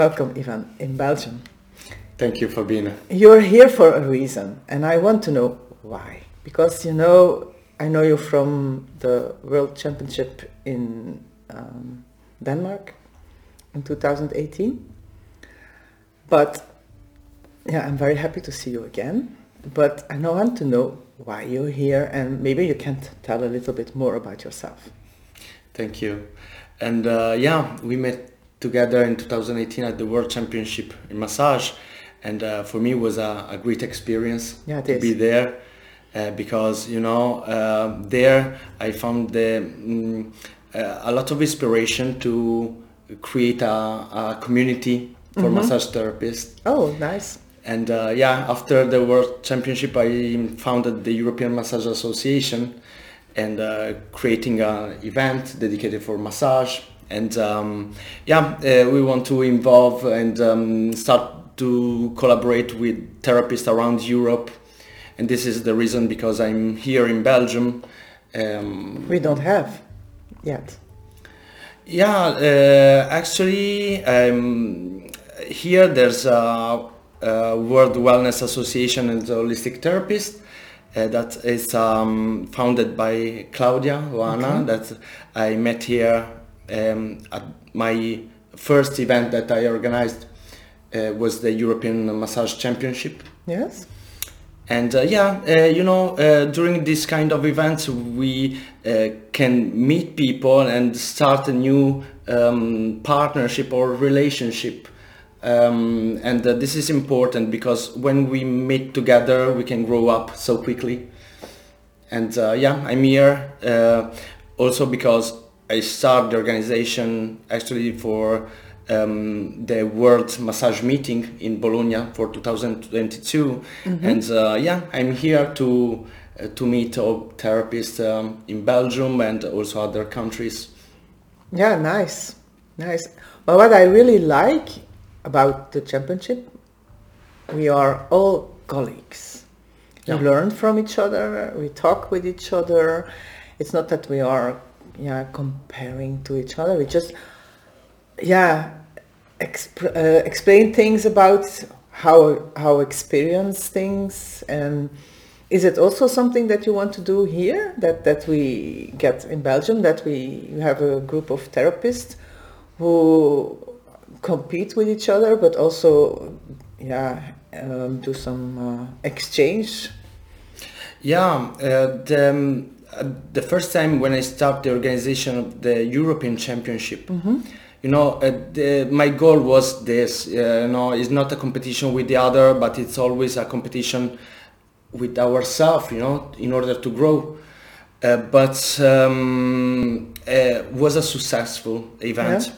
Welcome, Ivan, in Belgium. Thank you for being here. You're here for a reason, and I want to know why. Because you know, I know you from the World Championship in um, Denmark in 2018. But yeah, I'm very happy to see you again. But I now want to know why you're here, and maybe you can tell a little bit more about yourself. Thank you. And uh, yeah, we met together in 2018 at the World Championship in massage, and uh, for me it was a, a great experience Yeah, to is. be there. Uh, because you know uh, there I found the, mm, uh, a lot of inspiration to create a, a community for Mm-hmm. massage therapists Oh, nice. And uh, yeah, after the World Championship, I founded the European Massage Association and uh, creating an event dedicated for massage. And um, yeah, uh, we want to involve and um, start to collaborate with therapists around Europe. And this is the reason because I'm here in Belgium. Um, We don't have yet. yeah, uh, actually, um, here there's a, a World Wellness Association and Holistic Therapist uh, that is um, founded by Claudia Oana that I met here um, at my first event that I organized uh, was the European Massage Championship. Yes. And uh, yeah, uh, you know, uh, during this kind of events, we uh, can meet people and start a new um, partnership or relationship. Um, and uh, this is important because when we meet together, we can grow up so quickly. And uh, yeah, I'm here uh, also because I started the organization actually for um, the World Massage Meeting in Bologna for 2022, and uh, yeah, I'm here to uh, to meet all therapists um, in Belgium and also other countries. Yeah, nice, nice. But what I really like about the championship, we are all colleagues. We learn from each other. We talk with each other. It's not that we are, yeah, comparing to each other. We just, yeah, exp- uh, explain things about how how experience things. And is it also something that you want to do here? That that we get in Belgium that we have a group of therapists who compete with each other but also yeah um, do some uh, exchange? Yeah, uh, the, um, the first time when I started the organization of the European Championship, you know, uh, the, my goal was this. Uh, you know, it's not a competition with the other, but it's always a competition with ourselves. You know, in order to grow. Uh, but um, uh, was a successful event. Yeah.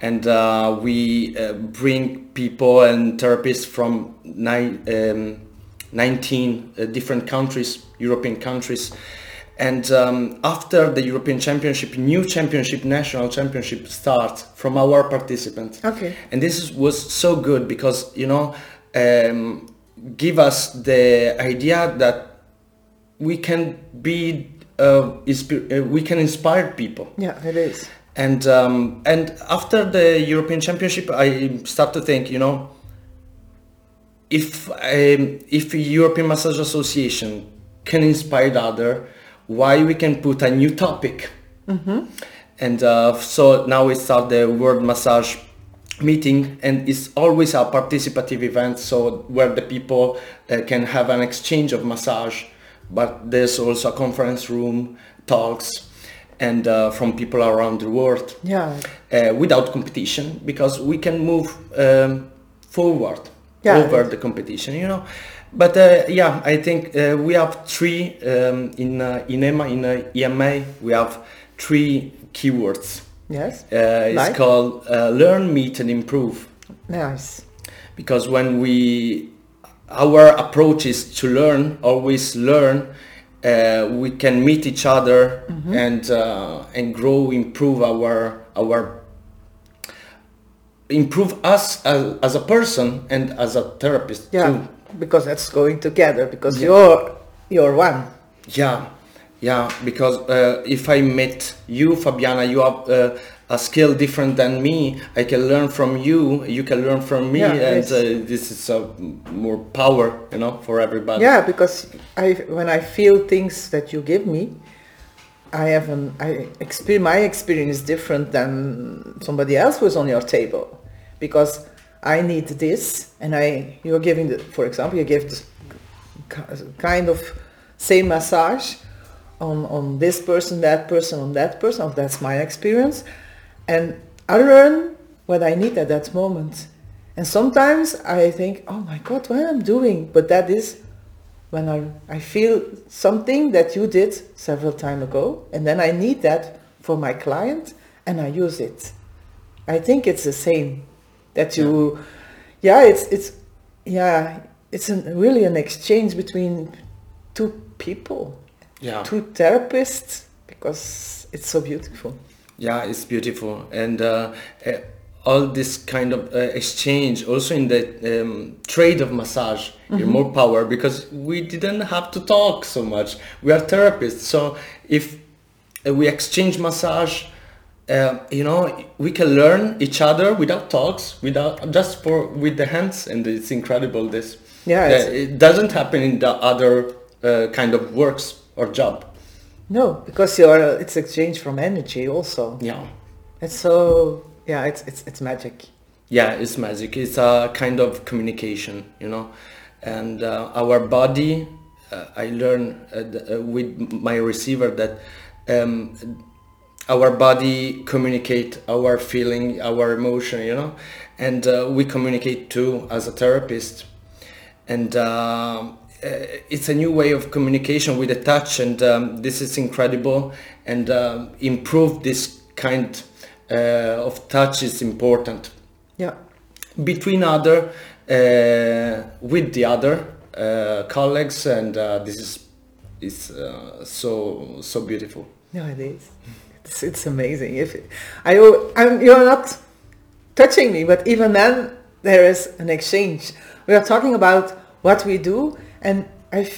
And uh, we uh, bring people and therapists from nine, um, 19 uh, different countries, European countries. And um, after the European Championship, new championship, national championship starts from our participants. Okay. And this is, was so good because, you know, um, give us the idea that we can be, uh, uh, we can inspire people. yeah it is And um, and after the European Championship, I start to think, you know, if um, if European Massage Association can inspire other, why we can put a new topic? And uh, so now we start the World Massage meeting, and it's always a participative event, so where the people uh, can have an exchange of massage, but there's also a conference room, talks, and uh, from people around the world yeah uh, without competition because we can move um, forward Yeah. over the competition you know but uh, yeah i think uh, we have three um, in uh, in EMA in uh, ema we have three keywords. Yes. Uh, it's Like? called uh, learn meet and improve. Nice. Because when we our approach is to learn always learn uh, we can meet each other and uh, and grow improve our our improve us as, as a person and as a therapist yeah. too because that's going together because you're you're one. Yeah yeah because uh, if i met you fabiana you have uh, a skill different than me. I can learn from you you can learn from me Yeah, and uh, this is uh, more power you know for everybody. Yeah, because I when I feel things that you give me, I have an I experience my experience is different than somebody else who's on your table, because I need this, and I you're giving the for example you give this kind of same massage on on this person, that person, on that person. Oh, that's my experience, and I learn what I need at that moment. And sometimes I think, oh my God, what am I'm doing? But that is when I, I feel something that you did several time ago, and then I need that for my client, and I use it. I think it's the same. That you, yeah, it's it's, yeah, it's an, really an exchange between two people, yeah. Two therapists, because it's so beautiful. Yeah, it's beautiful, and uh, uh, all this kind of uh, exchange, also in the um, trade of massage, you're more power because we didn't have to talk so much. We are therapists, so if uh, we exchange massage, uh, you know, we can learn each other without talks, without just for with the hands, and it's incredible. This, Yeah, Uh, it doesn't happen in the other uh, kind of works or job. No, because you're it's exchange from energy also. Yeah. It's so yeah, it's it's it's magic. yeah it's magic it's a kind of communication you know and uh, our body uh, i learned uh, with my receiver that um, our body communicate our feeling our emotion you know? And uh, we communicate too as a therapist. And um, uh, it's a new way of communication with the touch and um, this is incredible. And um, improve this kind uh, of touch is important. Yeah. between other uh, with the other uh, colleagues and uh, this is is uh, so so beautiful. No, it is. It's, it's amazing. If I, I'm, you're not touching me, but even then there is an exchange. We are talking about what we do, and I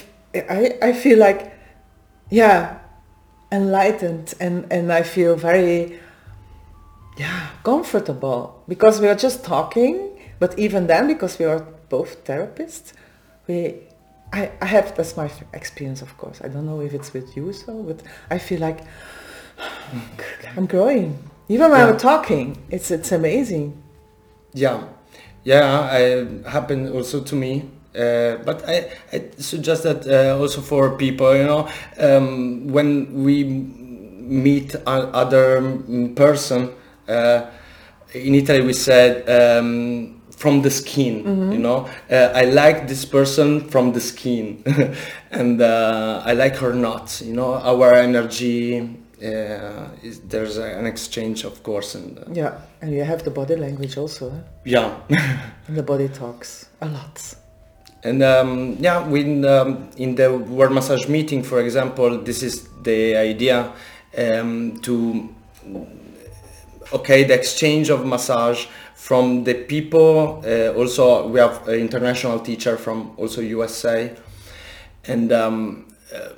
I feel like, yeah, enlightened, and and I feel very, yeah, comfortable because we are just talking. But even then, because we are both therapists, we I, I have that's my experience of course i don't know if it's with you so but i feel like i'm growing even when Yeah. i'm talking it's it's amazing. Yeah. Yeah it happened also to me. Uh, but I, I suggest that uh, also for people you know um, when we meet other person uh, in Italy we said um, from the skin you know. Uh, I like this person from the skin. And uh, I like her not you know. Our energy uh, is, there's an exchange of course and uh, yeah and you have the body language also huh? yeah and the body talks a lot And um, yeah, when, um, in the word massage meeting, for example, this is the idea um, to okay the exchange of massage from the people. Uh, also, we have an international teacher from also USA, and um, uh,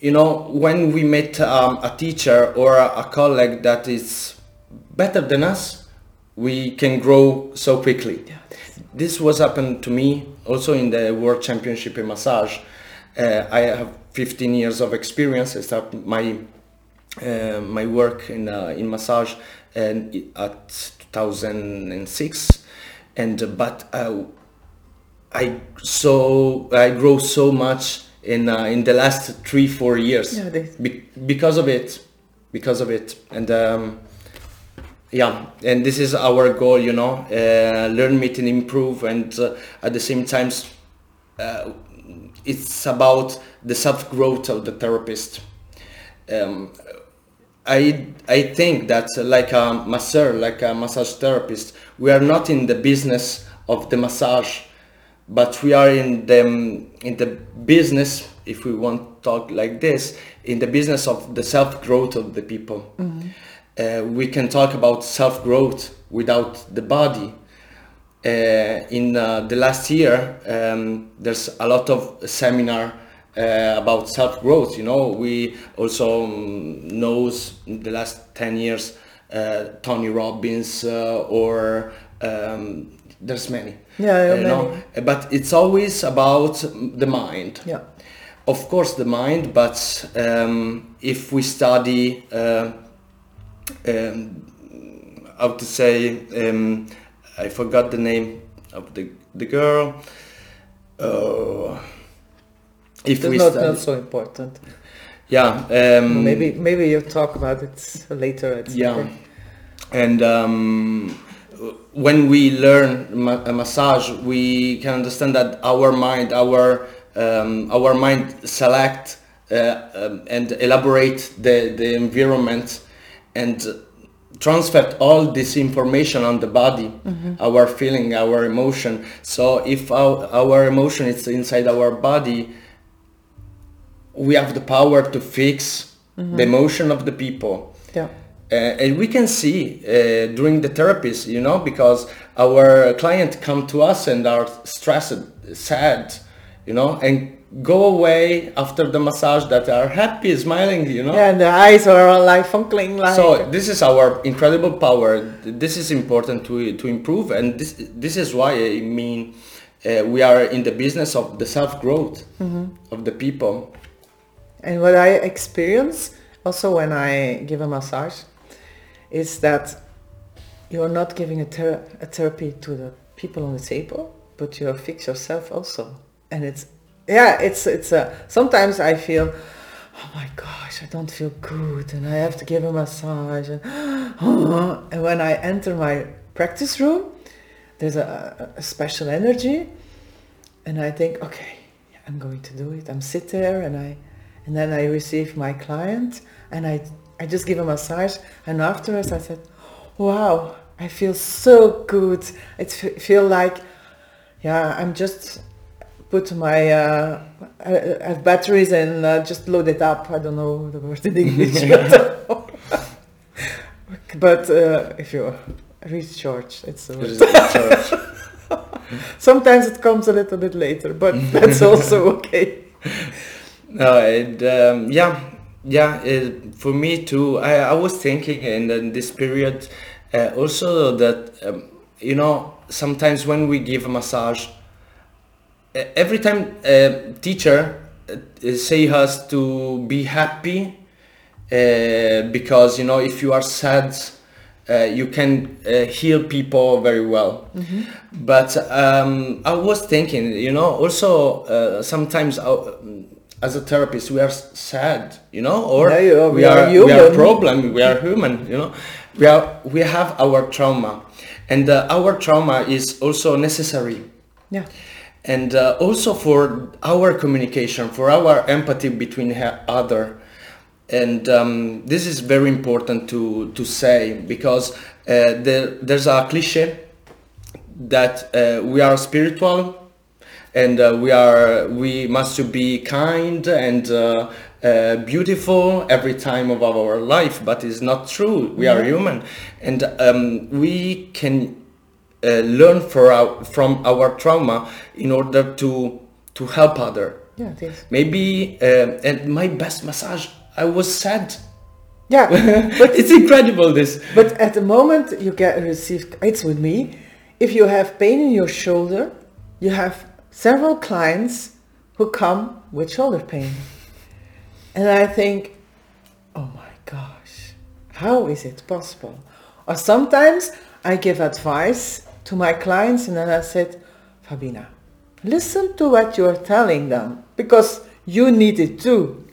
you know when we meet um, a teacher or a, a colleague that is better than us, we can grow so quickly. This was happened to me also in the World Championship in massage. Uh, I have 15 years of experience. I started my uh, my work in uh, in massage and at 2006, and uh, but uh, I so I grow so much in uh, in the last three four years. Yeah, be- because of it, because of it, and um, yeah, and this is our goal, you know, uh, learn, meet, and improve, and uh, at the same time, uh, it's about the self growth of the therapist. Um, I I think that uh, like a masseur, like a massage therapist, we are not in the business of the massage, but we are in the in the business, if we want to talk like this, in the business of the self growth of the people. Uh, we can talk about self growth without the body. Uh, in uh, the last year, um, there's a lot of seminar uh, about self growth. You know, we also um, knows in the last ten years uh, Tony Robbins uh, or um, there's many. Yeah, you many. know, but it's always about the mind. Yeah. Of course, the mind, but um, if we study, uh, um, how to say, um, I forgot the name of the the girl. Uh, if It's we not, study, not so important. yeah, um, Maybe maybe you talk about it later. Yeah, and um, when we learn ma- a massage, we can understand that our mind, our um, our mind select uh, um, and elaborate the the environment and transfer all this information on the body, our feeling, our emotion. So if our, our emotion is inside our body, we have the power to fix the emotion of the people. Uh, and we can see uh, during the therapies, you know, because our client come to us and are stressed, sad, you know, and go away after the massage that are happy, smiling, you know. Yeah, and the eyes are like funkling like. So this is our incredible power. This is important to to improve, and this this is why I mean uh, we are in the business of the self growth of the people. And what I experience also when I give a massage is that you're not giving a, ther- a therapy to the people on the table, but you fix yourself also. And it's yeah, it's it's a sometimes I feel oh my gosh, I don't feel good and I have to give a massage and, and when I enter my practice room there's a, a special energy and I think, okay, I'm going to do it. I'm sit there and I, and then I receive my client and I, I just give a massage and afterwards I said, wow, I feel so good. It f- feel like, yeah, I'm just put my uh, I, I have batteries and uh, just load it up. I don't know the word in English, but, uh, if you recharge, it's the word. This is the church. Sometimes it comes a little bit later, but that's also okay. No, and um, yeah, yeah. Uh, for me too, I, I was thinking in, in this period uh, also that um, you know sometimes when we give a massage, uh, every time a teacher uh, say us to be happy uh, because you know if you are sad. Uh, you can uh, heal people very well, but um, I was thinking, you know, also uh, sometimes uh, as a therapist we are sad you know or Yeah, are- we, we are are, we are problem we are human you know. We are we have our trauma and uh, our trauma is also necessary. Yeah. and uh, also for our communication for our empathy between other. And um, this is very important to to say because uh, there, there's a cliche that uh, we are spiritual and uh, we are we must be kind and uh, uh, beautiful every time of our life but it's not true. We are human. And um, we can uh, learn for our, from our trauma in order to to help other. Yeah, it is. maybe uh, and my best massage i was sad. Yeah, but it's incredible this. but at the moment you get received, it's with me. If you have pain in your shoulder, you have several clients who come with shoulder pain. And I think, oh my gosh, how is it possible? Or sometimes I give advice to my clients and then I said, Fabina, listen to what you are telling them because you need it too.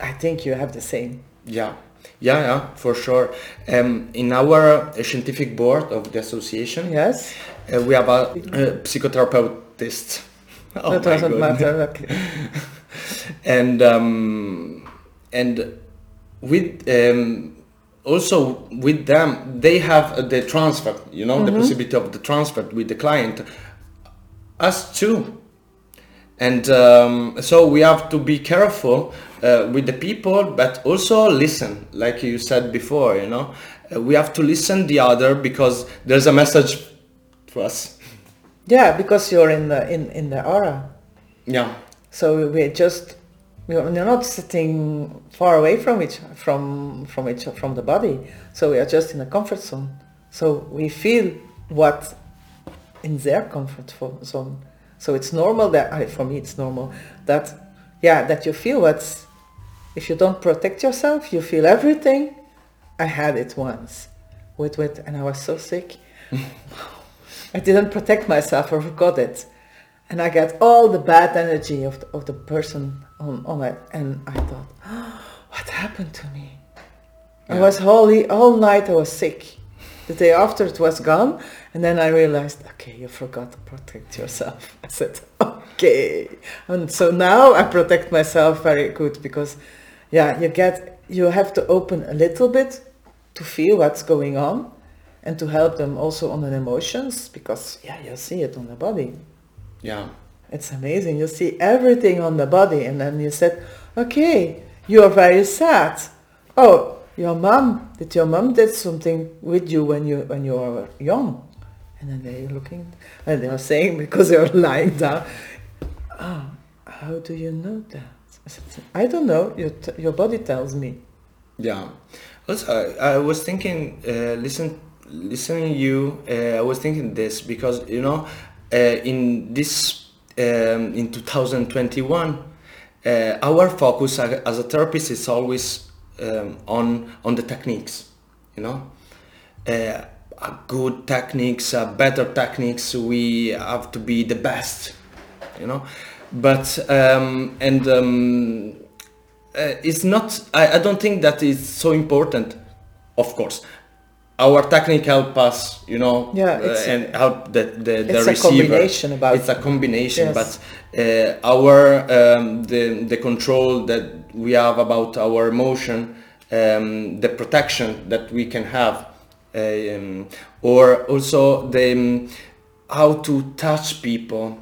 I think you have the same. Yeah, yeah, yeah, for sure. Um, in our uh, scientific board of the association, Yes? uh, we have a, a psychotherapeutist. Oh that doesn't matter. Okay. and um, and with um, also with them, they have uh, the transfer. You know, the possibility of the transfer with the client. Us too. And um, so we have to be careful uh, with the people, but also listen, like you said before. You know, uh, we have to listen the other because there's a message for us. Yeah, because you're in the in, in the aura. Yeah, So we're just We're not sitting far away from each from from each from the body, so we are just in a comfort zone. So we feel what in their comfort zone. So it's normal that for me it's normal that yeah that you feel what's if you don't protect yourself you feel everything. I had it once with with and I was so sick. I didn't protect myself. I forgot it and I got all the bad energy of the, of the person on, on it, and I thought, oh, what happened to me? Yeah. I was wholly all night. I was sick. The day after it was gone, and then I realized, okay, you forgot to protect yourself. I said, okay, and so now I protect myself very good because, yeah, you get you have to open a little bit to feel what's going on, and to help them also on the emotions because yeah, you see it on the body yeah. It's amazing. You see everything on the body and then you said, okay, you are very sad. Oh, your mom, did your mom did something with you when you when you were young? And then they're looking and they are saying because they are lying down, oh, how do you know that? I, said, I don't know. Your, t- your body tells me. Yeah. Also, I, I was thinking, uh, listen, listening you, uh, I was thinking this because, you know, uh, in this um, in 2021 uh, our focus as a therapist is always um, on on the techniques you know? Uh, good techniques uh, better techniques we have to be the best you know? But um, and um, uh, it's not I, I don't think that it's so important of course our technique help us, you know, yeah, uh, and help the the, the it's receiver. It's a combination about. It's a combination, yes. but uh, our um, the the control that we have about our emotion, um, the protection that we can have, um, or also the um, how to touch people.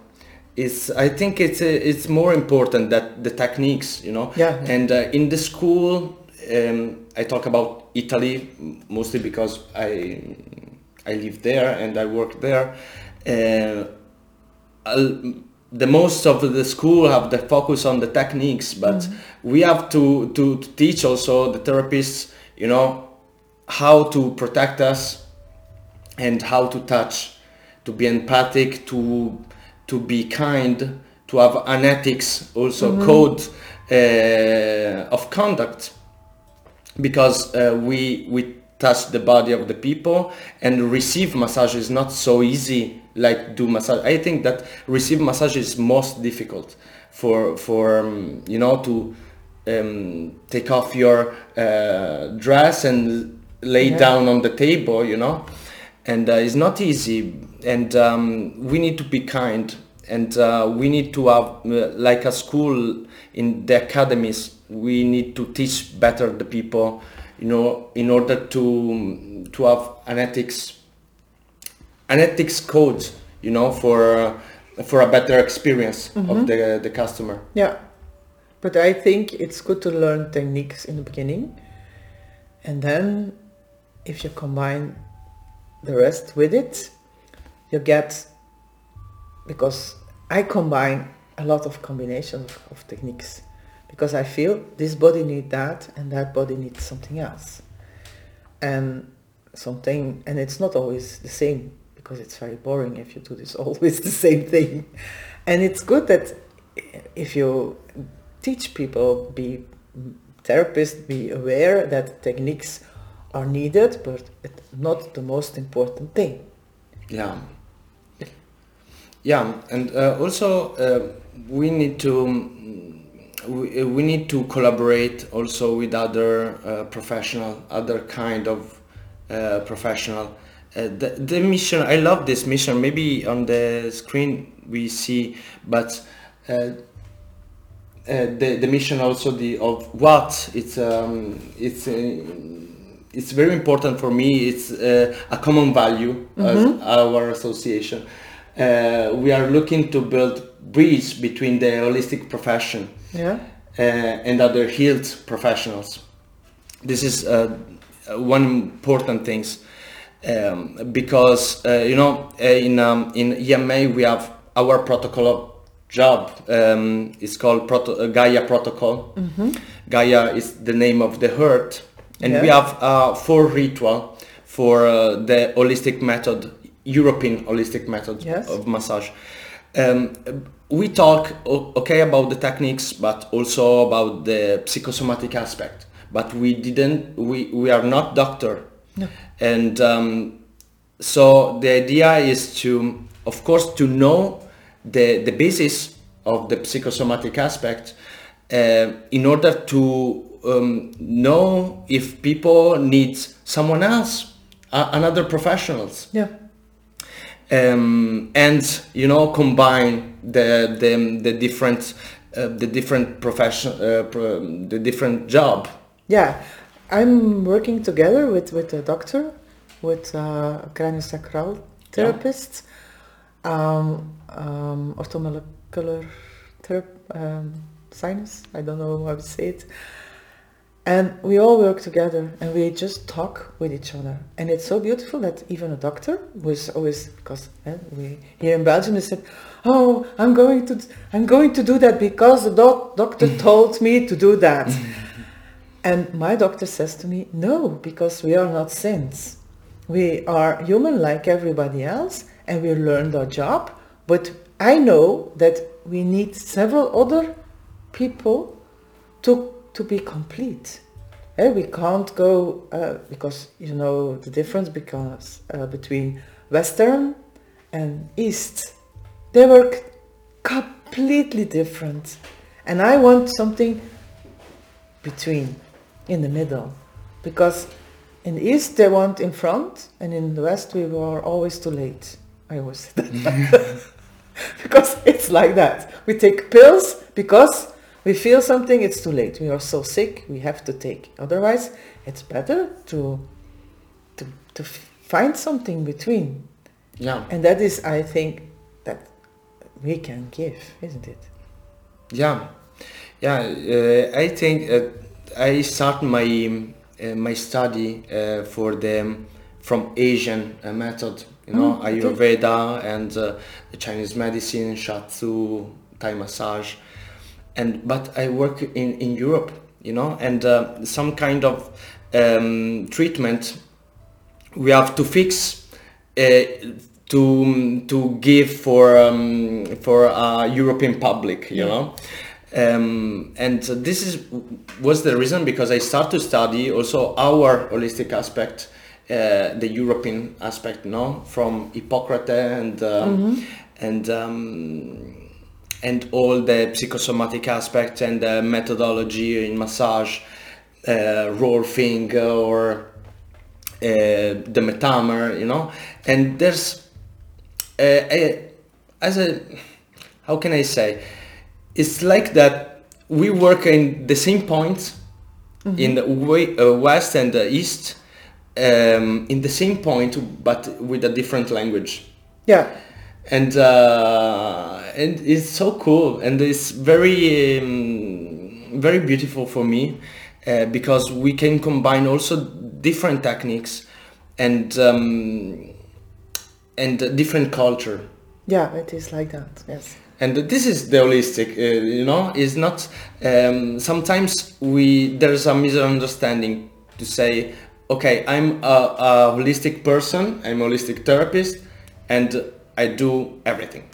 Is I think it's uh, it's more important that the techniques, you know. Yeah. And uh, in the school, um, I talk about Italy mostly because I I live there and I work there. Uh, the most of the school have the focus on the techniques, but mm. we have to, to, teach also the therapists, you know, how to protect us and how to touch, to be empathic, to to be kind, to have an ethics also mm-hmm. code uh, of conduct because uh, we we touch the body of the people and receive massage is not so easy like do massage i think that receive massage is most difficult for for um, you know to um, take off your uh, dress and lay yeah. down on the table you know and uh, it's not easy and um, we need to be kind and uh, we need to have uh, like a school in the academies we need to teach better the people you know in order to to have an ethics an ethics code you know for for a better experience mm-hmm. of the the customer yeah but i think it's good to learn techniques in the beginning and then if you combine the rest with it you get because i combine a lot of combinations of, of techniques because I feel this body needs that and that body needs something else. And something, and it's not always the same because it's very boring if you do this always the same thing. And it's good that if you teach people, be therapists, be aware that techniques are needed, but not the most important thing. Yeah. Yeah, and uh, also uh, we need to we, we need to collaborate also with other uh, professional, other kind of uh, professional. Uh, the, the mission, I love this mission. Maybe on the screen we see, but uh, uh, the the mission also the of what it's um, it's uh, it's very important for me. It's a common value mm-hmm. as our association. We are looking to build bridge between the holistic profession yeah. uh, and other healed professionals. This is uh, one important things um, because uh, you know uh, in um, in EMA we have our protocol job. Um, it's called Proto- uh, Gaia Protocol. Gaia is the name of the earth, and we have uh, four ritual for uh, the holistic method, European holistic method Yes. of massage. Um, we talk okay about the techniques, but also about the psychosomatic aspect. But we didn't. We we are not doctor, No. and um, so the idea is to, of course, to know the the basis of the psychosomatic aspect uh, in order to um, know if people need someone else, uh, another professionals Yeah. Um, and you know combine the the, the different uh, the different profession uh, the different job. Yeah, I'm working together with, with a doctor, with a craniosacral therapist, um, um, orthomolecular therap- um, sinus, I don't know how to say it. And we all work together and we just talk with each other. And it's so beautiful that even a doctor was always, because eh, we here in Belgium, they said, oh, I'm going to, I'm going to do that because the doc- doctor told me to do that. And my doctor says to me, no, because we are not saints. We are human like everybody else and we learned our job. But I know that we need several other people to, to be complete. Eh, we can't go, uh, because you know the difference because, uh, between Western and East. They work completely different. And I want something between, in the middle. Because in the East they want in front, and in the West we were always too late. I always say that. because it's like that. We take pills because we feel something, it's too late. We are so sick, we have to take. Otherwise, it's better to to, to find something between. yeah And that is, I think, that we can give, isn't it? yeah yeah uh, i think uh, i start my uh, my study uh, for the from asian uh, method you know Mm, okay. ayurveda and uh, the chinese medicine shiatsu thai massage and but I work in, in Europe, you know, and uh, some kind of um, treatment we have to fix uh, to to give for um, for a European public, you Yeah. know. Um, and this is was the reason because I start to study also our holistic aspect, uh, the European aspect, no, from Hippocrates and um, and um, and all the psychosomatic aspects and the methodology in massage, uh, Rolfing or uh, the Metamer, you know, and there's uh, a, as a how can I say, it's like that we work in the same points in the way, uh, west and the east um, in the same point but with a different language. Yeah, and uh, and it's so cool and it's very um, very beautiful for me uh, because we can combine also different techniques and um, and different culture yeah, it is like that. Yes. and this is the holistic uh, you know is not um, sometimes we there's a misunderstanding to say okay i'm a, a holistic person i'm a holistic therapist and i do everything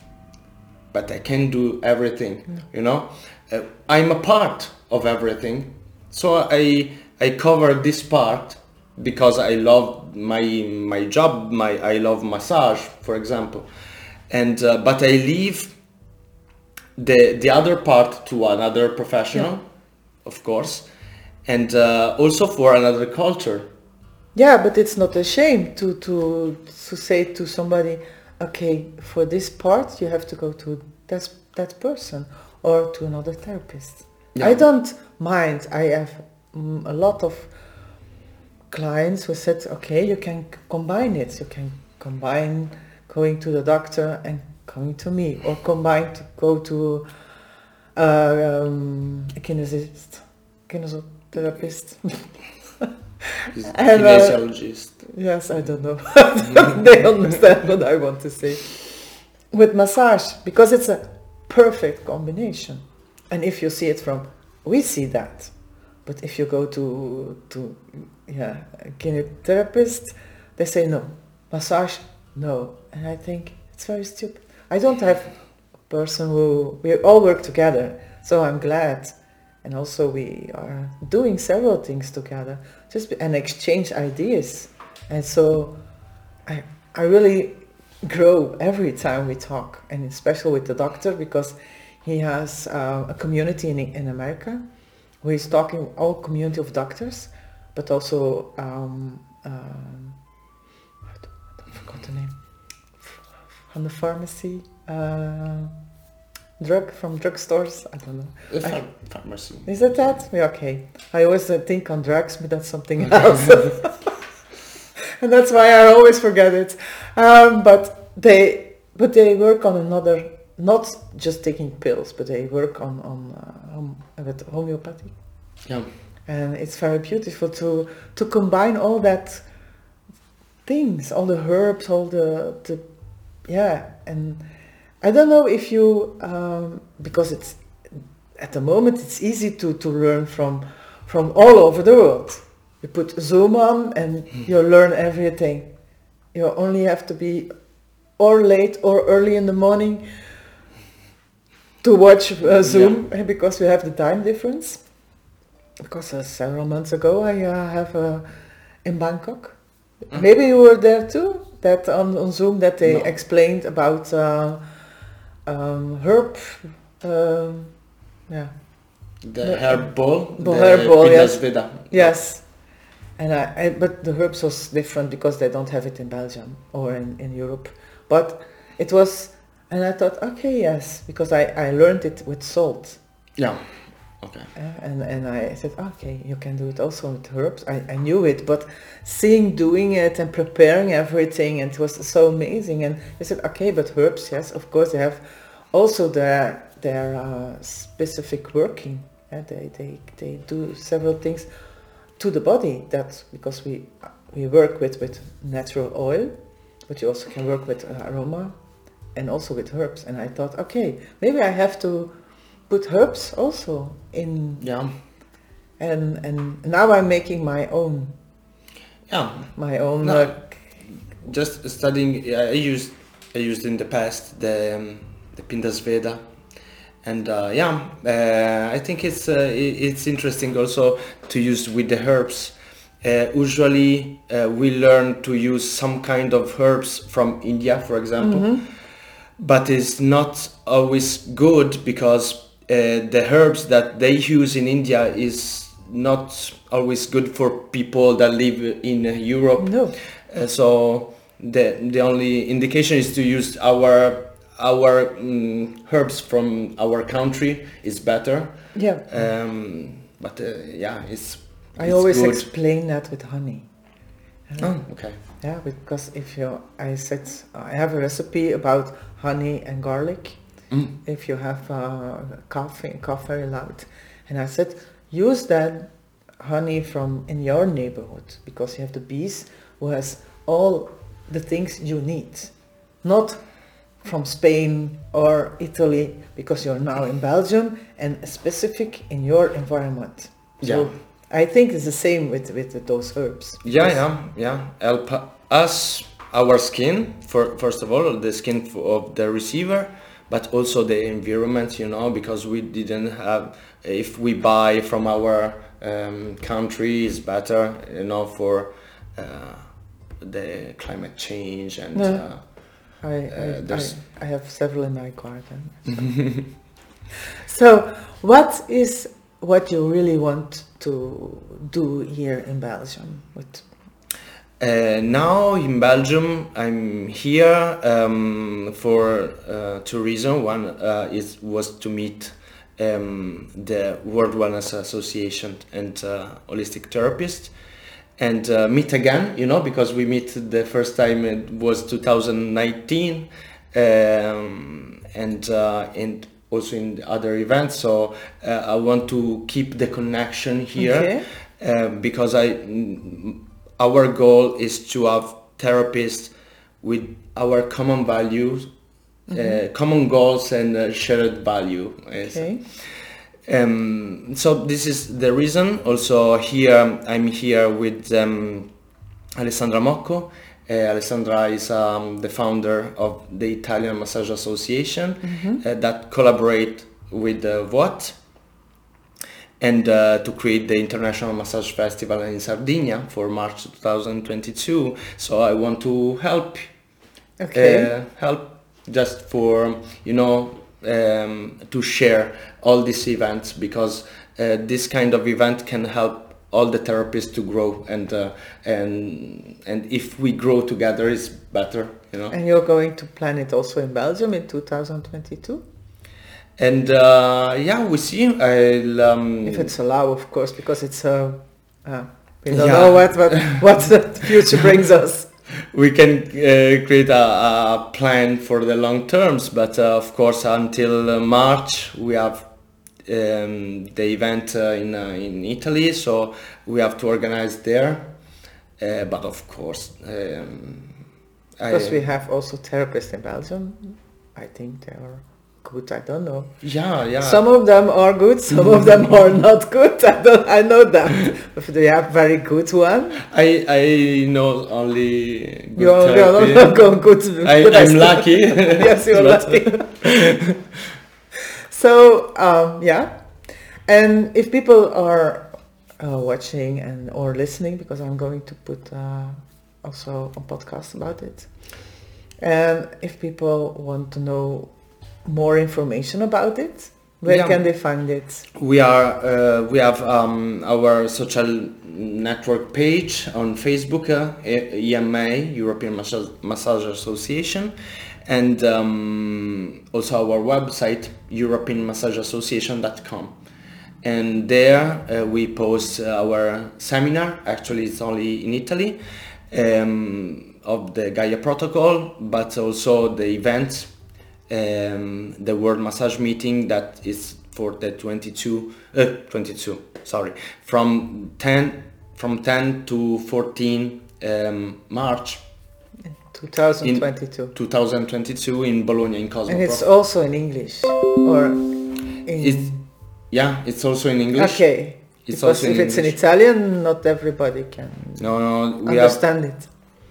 but i can't do everything you know? Uh, i'm a part of everything so i i cover this part because i love my my job my i love massage for example. And uh, but i leave the the other part to another professional of course and uh, also for another culture. Yeah, but it's not a shame to to to say to somebody, okay, for this part you have to go to that that person or to another therapist. Yeah. I don't mind. I have mm, a lot of clients who said, okay, you can combine it. You can combine going to the doctor and coming to me, or combine to go to uh, um, a kinesist, a And, uh, kinesiologist Yes, I don't know. they understand what I want to say. With massage, because it's a perfect combination. And if you see it from, we see that. But if you go to to yeah a kinetherapist, they say no. Massage, no. And I think it's very stupid. I don't have a person who we all work together, so I'm glad. And also we are doing several things together, just and exchange ideas. And so I I really grow every time we talk, and especially with the doctor because he has uh, a community in in America who is talking all community of doctors, but also um, um, I, forgot the name from the pharmacy. Uh, drug from drugstores. I don't know. The I- ph- pharmacy. Is it that? Yeah, okay. I always uh, think on drugs, but that's something else. and that's why I always forget it. Um, but they, but they work on another, not just taking pills, but they work on on uh, with homeopathy, Yeah. and it's very beautiful to to combine all that things, all the herbs, all the the yeah, and I don't know if you um, because it's at the moment it's easy to, to learn from from all over the world. You put Zoom on and you learn everything. You only have to be or late or early in the morning to watch uh, Zoom eh, because we have the time difference. Because uh, several months ago I uh, have uh, in Bangkok. Maybe you were there too. That on, on Zoom that they No. explained about uh, um, herb. Um, yeah. The The- herb ball. the herb ball, yes. Veda. Yes. And I, I but the herbs was different because they don't have it in Belgium or in, in Europe. But it was and I thought, okay, yes, because I, I learned it with salt. Yeah. Okay. Uh, and and I said, okay, you can do it also with herbs. I, I knew it, but seeing doing it and preparing everything, and it was so amazing. And I said, okay, but herbs, yes, of course, they have also their their uh, specific working. Yeah, they, they they do several things to the body. That because we we work with with natural oil, but you also can work with uh, aroma, and also with herbs. And I thought, okay, maybe I have to put herbs also in Yeah. and and now I'm making my own Yeah. my own No. uh, Just studying. I used I used in the past the um, the Pinda Sweda, and uh, yeah, uh, I think it's uh, it's interesting also to use with the herbs. Uh, usually, uh, we learn to use some kind of herbs from India, for example, but it's not always good because uh, the herbs that they use in India is not always good for people that live in Europe. no so the the only indication is to use our our mm, herbs from our country is better. yeah Um, but uh, yeah, it's. I it's always good. explain that with honey Uh, Oh, okay. yeah because if you I said I have a recipe about honey and garlic Mm. if you have uh, coffee cough very loud and I said use that honey from in your neighborhood because you have the bees who has all the things you need not from Spain or Italy because you're now in Belgium and specific in your environment. So Yeah. I think it's the same with, with, those herbs. Yeah, yeah, yeah. Help us, our skin, for, first of all, the skin of the receiver, but also the environment, you know, because we didn't have, if we buy from our um, country, is better, you know, for uh, the climate change and. Yeah. Uh, I, I, Uh, I, I have several in my garden. so what is what you really want to do here in Belgium? With, Uh, now in Belgium, I'm here um, for uh, two reasons. One uh, is was to meet um, the World Wellness Association and uh, holistic therapist, and uh, meet again. You know, because we meet the first time it was 2019, um, and uh, and also in other events. So uh, I want to keep the connection here Okay. uh, because I our goal is to have therapists with our common values uh, common goals and uh, shared value. Okay. Um, so this is the reason. Also here I'm here with um, Alessandra Mocco. Uh, Alessandra is um, the founder of the Italian Massage Association uh, that collaborate with uh, and uh, to create the International Massage Festival in Sardinia for March 2022. So I want to help Okay. uh, help just for you know um, to share all these events because uh, this kind of event can help all the therapists to grow and uh, and and if we grow together it's better you know and you're going to plan it also in Belgium in 2022, and uh, yeah we see I'll, um, if it's allowed, of course, because it's uh, uh, we don't Yeah. know what what what the future brings us. We can uh, create a, a plan for the long terms but uh, of course until uh, march we have um, the event uh, in uh, in italy so we have to organize there but of course um, Because I, we have also therapists in Belgium. I think they are good. I don't know. yeah yeah Some of them are good, some of them are not good. I don't. I know that. They have very good one. I, I know only good You're, therapy. you're going good. I, the best. I'm lucky yes, you're lucky. so um, yeah, and if people are uh, watching and or listening, because I'm going to put uh, also a podcast about it, and if people want to know more information about it, where Yeah. can they find it? We are uh, we have um, our social network page on Facebook, uh, EMA European Massage, Massage Association, and um, also our website EuropeanMassageAssociation.com. And there uh, we post uh, our seminar. Actually, it's only in Italy um, of the Gaia Protocol, but also the events um, the World Massage Meeting that is for the 22, uh, 22, sorry, from 10, from 10 to 14 um, March 2022, 2022 in Bologna in Cosmo. and it's also in English or in. It's, yeah, it's also in English. Okay. It's because also if in it's in Italian, not everybody can No, no, we have understand it.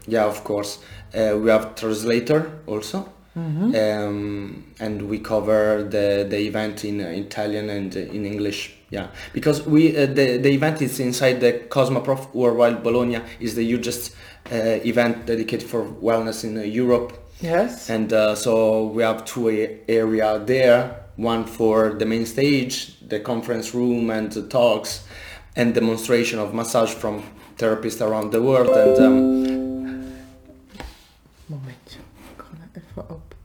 Yeah, of course. Uh, we have translator also, Mm-hmm. um, and we cover the the event in uh, Italian and uh, in English. Yeah, because we uh, the the event is inside the Cosmoprof Worldwide Bologna is the hugest uh, event dedicated for wellness in uh, Europe, Yes. and uh, so we have two a- area there. One for the main stage, the conference room, and the talks, and demonstration of massage from therapists around the world, and. Um, op.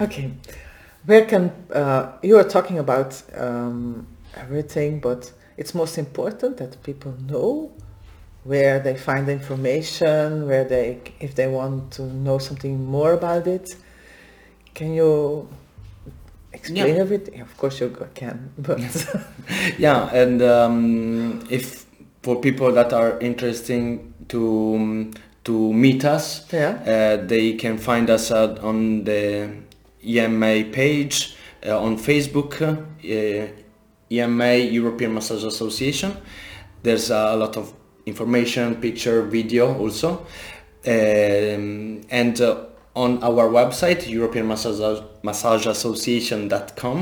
Okay. Where can uh, you are talking about um, everything, but it's most important that people know where they find information, where they if they want to know something more about it. Can you explain Yeah. everything? Of course you can, but yeah and um, if for people that are interested to um, to meet us yeah. uh, they can find us uh, on the EMA page uh, on Facebook uh, EMA European Massage Association there's a lot of information picture video also um, and uh, on our website European Massage, Massage Association.com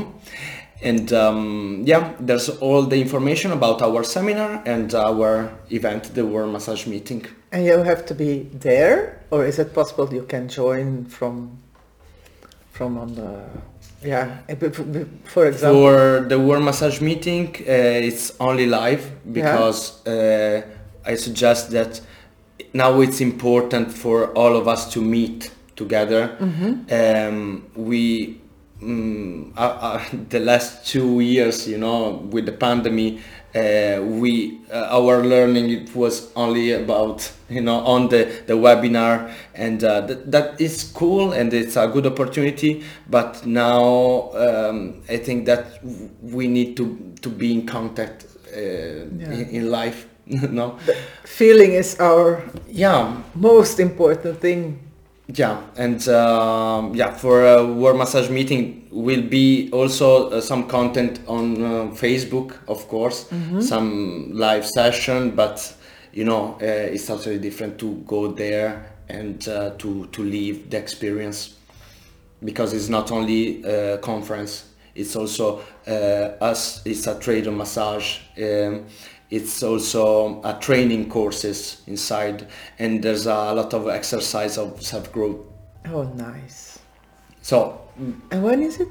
and um, yeah there's all the information about our seminar and our event the World Massage Meeting And you have to be there, or is it possible you can join from from on the yeah? For example, For the World Massage Meeting, uh, it's only live because uh, I suggest that now it's important for all of us to meet together. Um, we mm, uh, uh, the last two years, you know, with the pandemic, uh, we uh, our learning it was only about you know on the the webinar, and uh, th- that is cool and it's a good opportunity. But now um, I think that w- we need to to be in contact uh, in, in life no Feeling is our yeah most important thing. Yeah and um, yeah for a World Massage Meeting will be also uh, some content on uh, facebook of course some live session but you know uh, it's totally different to go there and uh, to to live the experience because it's not only a conference it's also uh, us it's a trade on massage um, it's also a training courses inside and there's a lot of exercise of self-growth Oh, nice. so And when is it?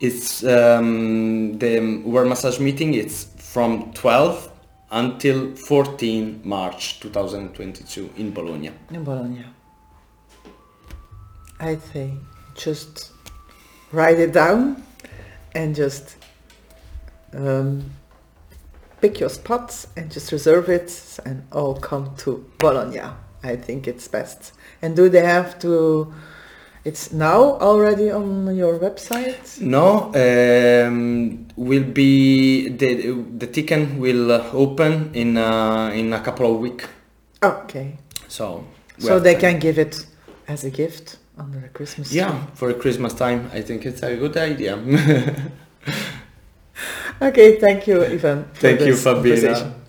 it's um, the World Massage Meeting it's from 12 until 14 march 2022 in bologna In Bologna. I think just write it down and just um, pick your spots and just reserve it and all come to Bologna. I think it's best. And do they have to? It's now already on your website. No, um, will be the the ticket will uh, open in uh, in a couple of weeks. Okay, So so they time. can give it as a gift under the Christmas. Yeah, for Christmas time, I think it's a good idea. Okay, thank you, Ivan. Thank you. Fabina.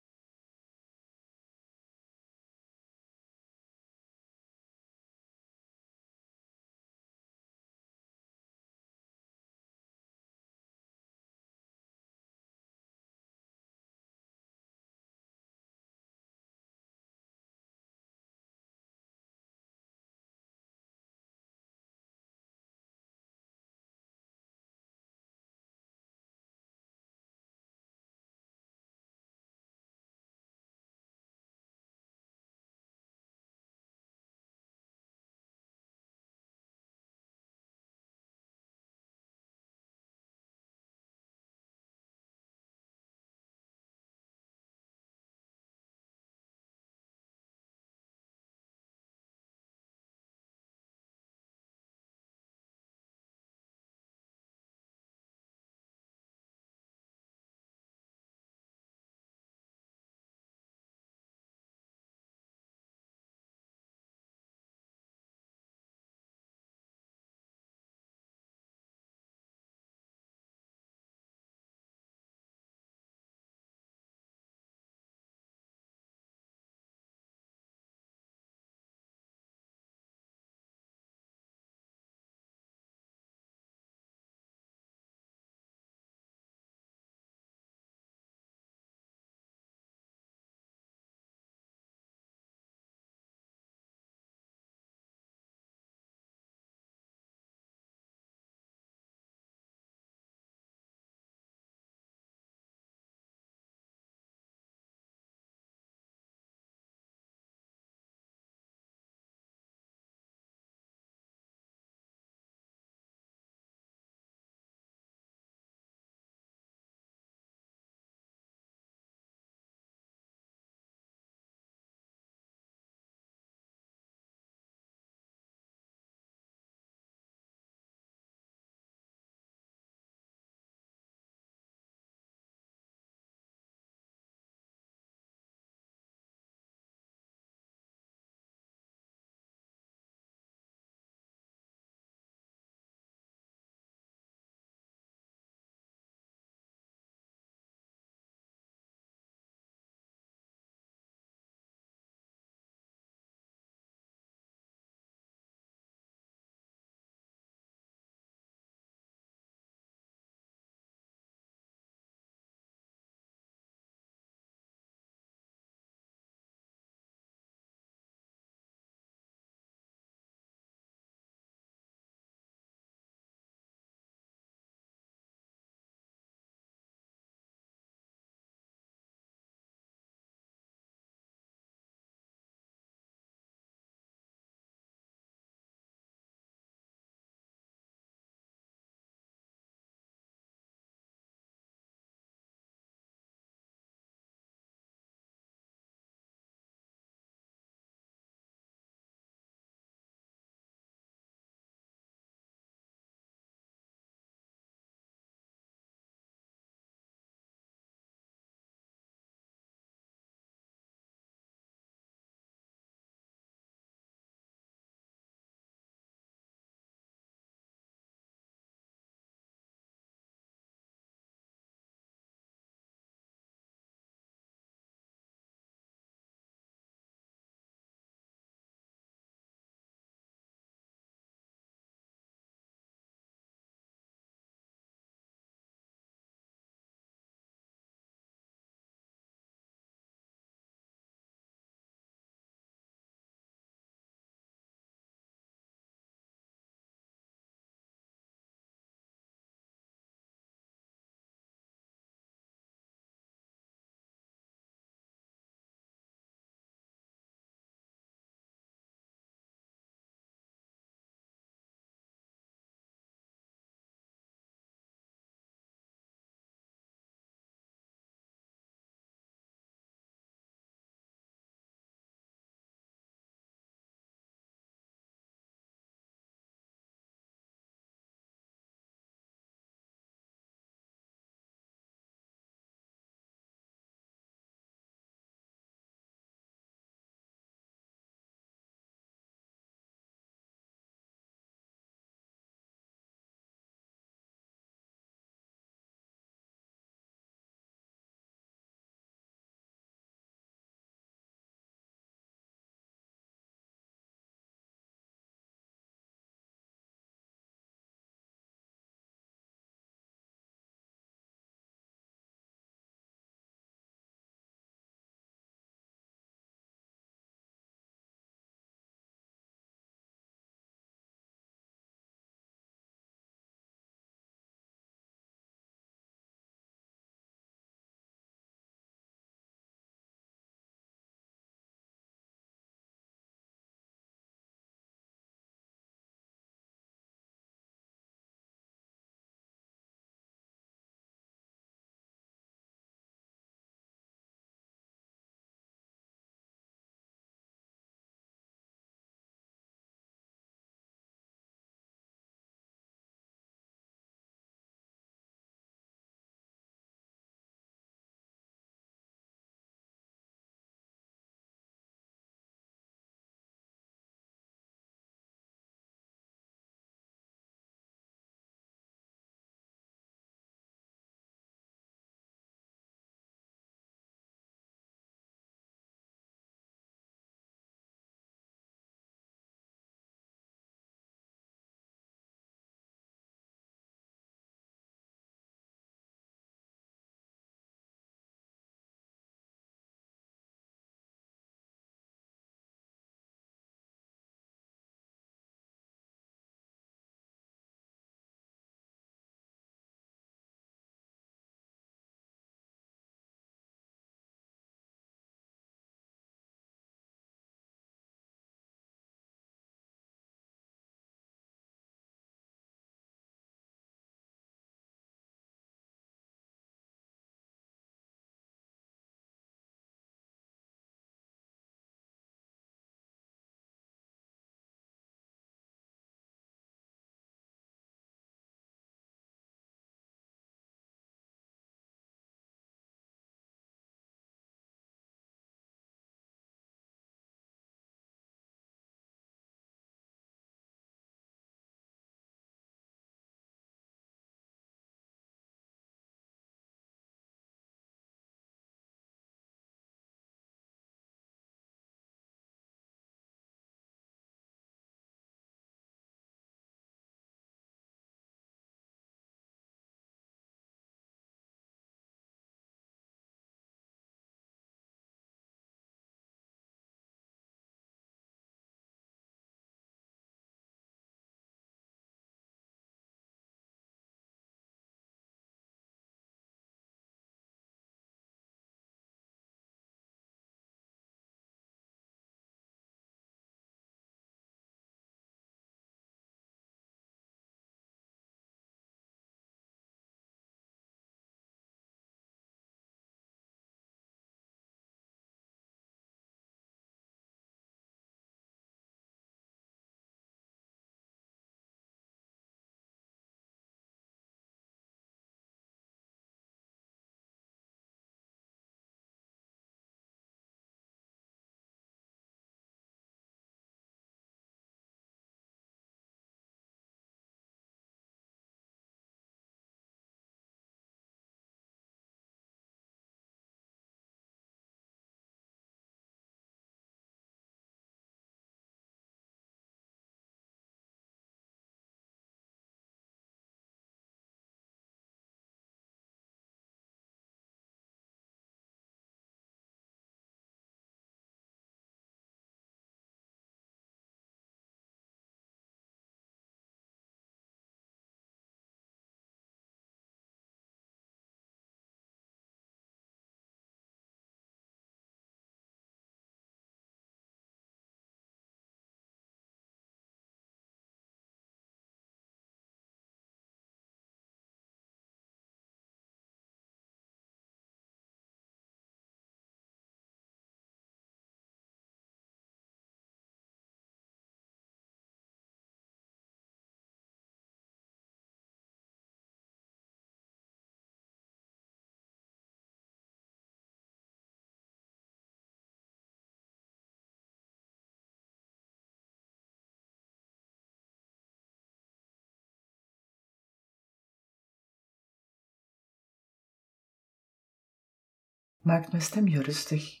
Maakt mijn stem je rustig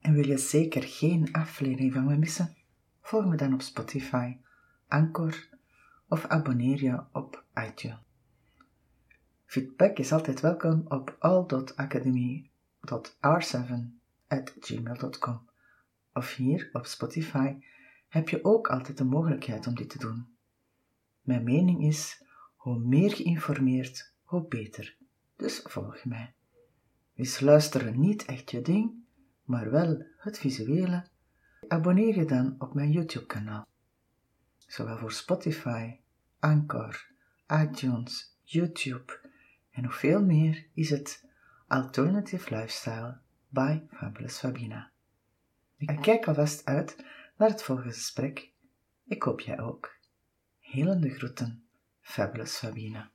en wil je zeker geen aflevering van me missen? Volg me dan op Spotify, Anchor of abonneer je op iTunes. Feedback is altijd welkom op all.academy.r7.gmail.com of hier op Spotify heb je ook altijd de mogelijkheid om dit te doen. Mijn mening is, hoe meer geïnformeerd, hoe beter. Dus volg mij. Is luisteren niet echt je ding, maar wel het visuele? Abonneer je dan op mijn YouTube-kanaal. Zowel voor Spotify, Anchor, iTunes, YouTube en nog veel meer is het Alternative Lifestyle by Fabulous Fabina. Ik kijk alvast uit naar het volgende gesprek. Ik hoop jij ook. Helende groeten, Fabulous Fabina.